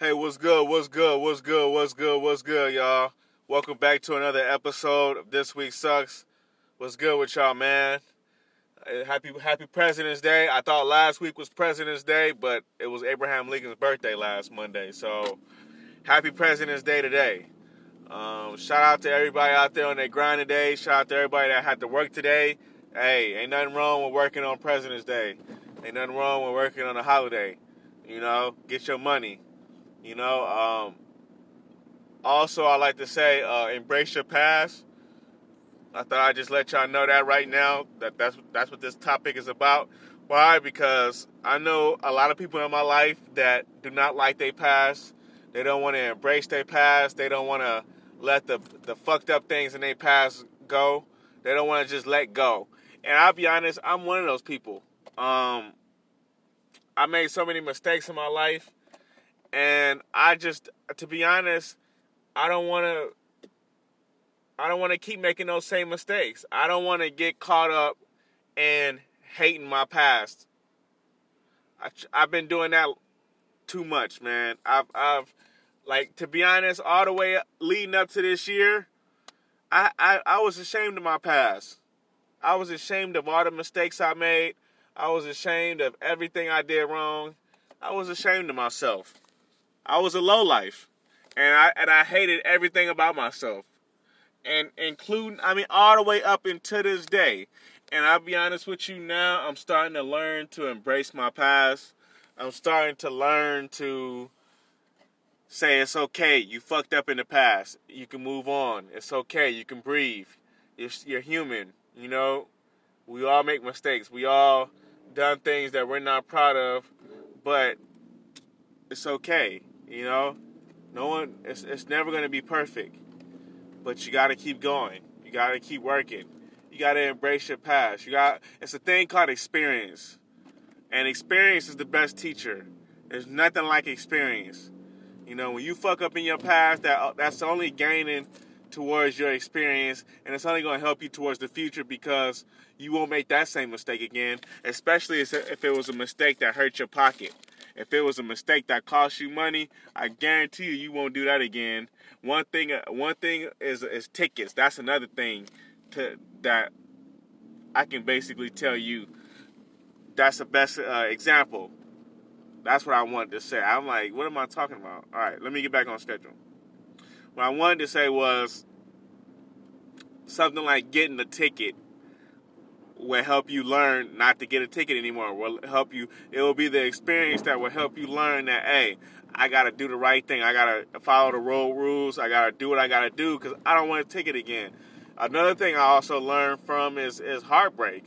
Hey, what's good? What's good? What's good? What's good? What's good, y'all? Welcome back to another episode of This Week Sucks. What's good with y'all, man? Uh, Happy Happy President's Day. I thought last week was President's Day, but it was Abraham Lincoln's birthday last Monday. So, happy President's Day today. Um, shout out to everybody out there on their grind today. Shout out to everybody that had to work today. Hey, ain't nothing wrong with working on President's Day. Ain't nothing wrong with working on a holiday. You know, get your money. You know, um, also I like to say, uh, embrace your past. I thought I'd just let y'all know that right now that that's that's what this topic is about. Why? Because I know a lot of people in my life that do not like their past. They don't want to embrace their past. They don't want to let the the fucked up things in their past go. They don't want to just let go. And I'll be honest, I'm one of those people. Um, I made so many mistakes in my life, and I just, to be honest, I don't want to. I don't want to keep making those same mistakes. I don't want to get caught up in hating my past. I, I've been doing that too much, man. I've, I've, like, to be honest, all the way leading up to this year, I, I, I was ashamed of my past. I was ashamed of all the mistakes I made. I was ashamed of everything I did wrong. I was ashamed of myself. I was a low life, and I and I hated everything about myself, and including I mean all the way up into this day. And I'll be honest with you now, I'm starting to learn to embrace my past. I'm starting to learn to say it's okay. You fucked up in the past. You can move on. It's okay. You can breathe. You're, you're human. You know, we all make mistakes. We all done things that we're not proud of, but it's okay. You know, no one. It's it's never gonna be perfect, but you got to keep going. You got to keep working. You got to embrace your past. You got. It's a thing called experience, and experience is the best teacher. There's nothing like experience. You know, when you fuck up in your past, that that's only gaining towards your experience, and it's only going to help you towards the future because you won't make that same mistake again. Especially if it was a mistake that hurt your pocket. If it was a mistake that cost you money, I guarantee you you won't do that again. One thing, one thing is is tickets. That's another thing to, that I can basically tell you. That's the best uh, example. That's what I wanted to say. I'm like, what am I talking about? All right, let me get back on schedule. What I wanted to say was something like getting a ticket will help you learn not to get a ticket anymore. Will help you. It will be the experience that will help you learn that hey, I gotta do the right thing. I gotta follow the road rules. I gotta do what I gotta do because I don't want a ticket again. Another thing I also learned from is is heartbreak.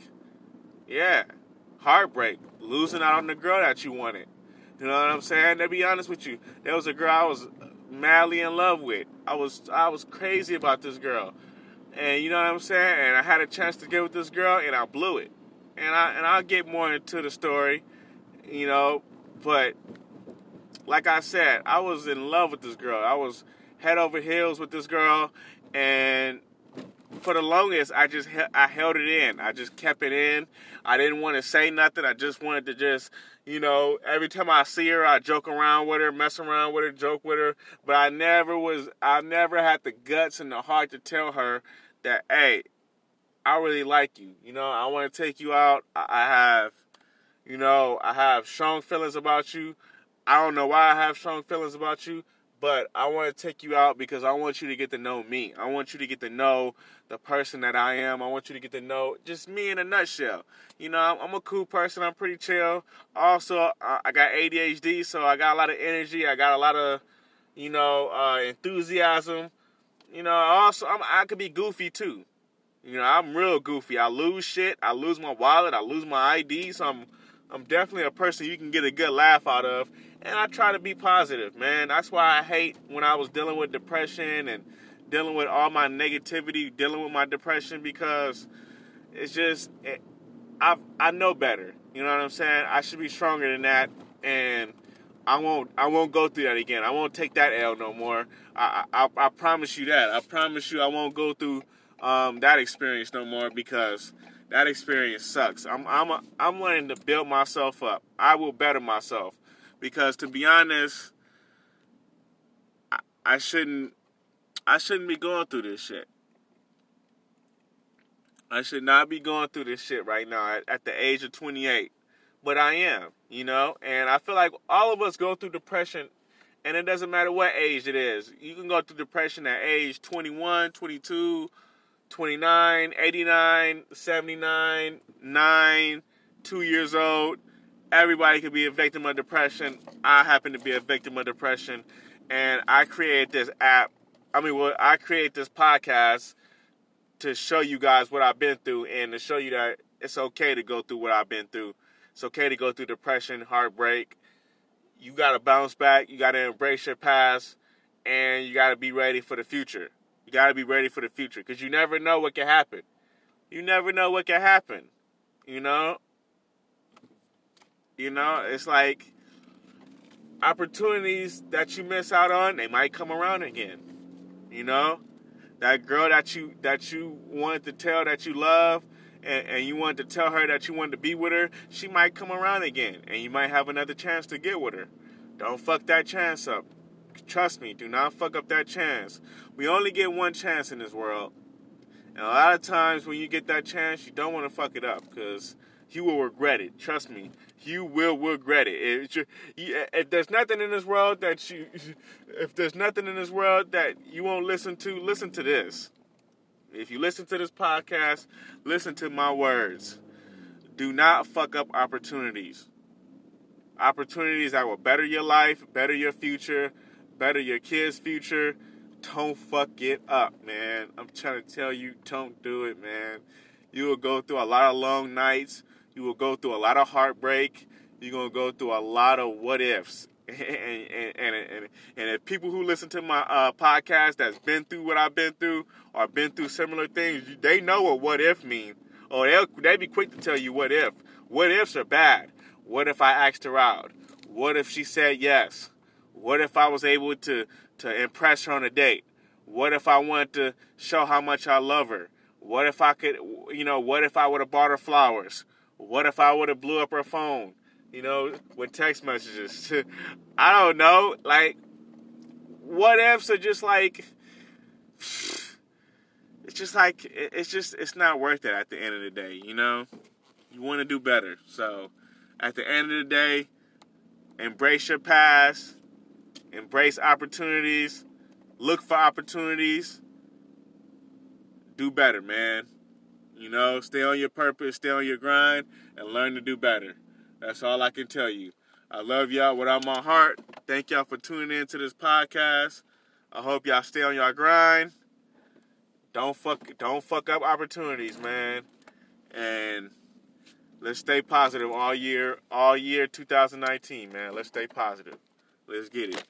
Yeah, heartbreak, losing out on the girl that you wanted. You know what I'm saying? To be honest with you, there was a girl I was madly in love with. I was I was crazy about this girl. And you know what I'm saying? And I had a chance to get with this girl and I blew it. And I and I'll get more into the story, you know, but like I said, I was in love with this girl. I was head over heels with this girl and for the longest I just I held it in. I just kept it in. I didn't want to say nothing. I just wanted to just, you know, every time I see her, I joke around with her, mess around with her, joke with her, but I never was I never had the guts and the heart to tell her that, hey, I really like you. You know, I want to take you out. I have, you know, I have strong feelings about you. I don't know why I have strong feelings about you, but I want to take you out because I want you to get to know me. I want you to get to know the person that I am. I want you to get to know just me in a nutshell. You know, I'm a cool person. I'm pretty chill. Also, I got ADHD, so I got a lot of energy. I got a lot of, you know, uh, enthusiasm. You know, also I'm, I could be goofy too. You know, I'm real goofy. I lose shit. I lose my wallet. I lose my ID. So I'm, I'm definitely a person you can get a good laugh out of. And I try to be positive, man. That's why I hate when I was dealing with depression and dealing with all my negativity, dealing with my depression because it's just it, I I know better. You know what I'm saying? I should be stronger than that, and I won't I won't go through that again. I won't take that L no more. I I, I promise you that. I promise you I won't go through um, that experience no more because that experience sucks. I'm I'm a, I'm learning to build myself up. I will better myself because to be honest, I shouldn't I shouldn't be going through this shit. I should not be going through this shit right now at, at the age of 28. But I am, you know? And I feel like all of us go through depression and it doesn't matter what age it is. You can go through depression at age 21, 22, 29, 89, 79, 9, 2 years old. Everybody could be a victim of depression. I happen to be a victim of depression. And I created this app. I mean, well, I created this podcast to show you guys what I've been through and to show you that it's okay to go through what I've been through. It's okay to go through depression, heartbreak, you got to bounce back. You got to embrace your past, and you got to be ready for the future. You got to be ready for the future because you never know what can happen. You never know what can happen. You know. You know, it's like opportunities that you miss out on. They might come around again. You know, that girl that you that you wanted to tell that you love and, and you wanted to tell her that you wanted to be with her, she might come around again and you might have another chance to get with her. Don't fuck that chance up. Trust me, do not fuck up that chance. We only get one chance in this world. And a lot of times when you get that chance, you don't want to fuck it up because you will regret it. Trust me, you will regret it. If, if, there's nothing in this world that you, if there's nothing in this world that you won't listen to, listen to this. If you listen to this podcast, listen to my words. Do not fuck up opportunities. Opportunities that will better your life, better your future, better your kids' future. Don't fuck it up, man. I'm trying to tell you, don't do it, man. You will go through a lot of long nights. You will go through a lot of heartbreak. You're going to go through a lot of what ifs. and, and, and, and, if people who listen to my uh, podcast that's been through what I've been through or been through similar things, they know what what if mean. Or they'll they be quick to tell you what if. What ifs are bad. What if I asked her out? What if she said yes? What if I was able to to impress her on a date? What if I wanted to show how much I love her? What if I could, you know, what if I would have bought her flowers? What if I would have blew up her phone? You know, with text messages. I don't know. Like, what ifs are just like, it's just like, it's just, it's not worth it at the end of the day, you know? You want to do better. So, at the end of the day, embrace your past, embrace opportunities, look for opportunities, do better, man. You know, stay on your purpose, stay on your grind, and learn to do better. That's all I can tell you. I love y'all with all my heart. Thank y'all for tuning in to this podcast. I hope y'all stay on y'all grind. Don't fuck don't fuck up opportunities, man. And let's stay positive all year, all year 2019, man. Let's stay positive. Let's get it.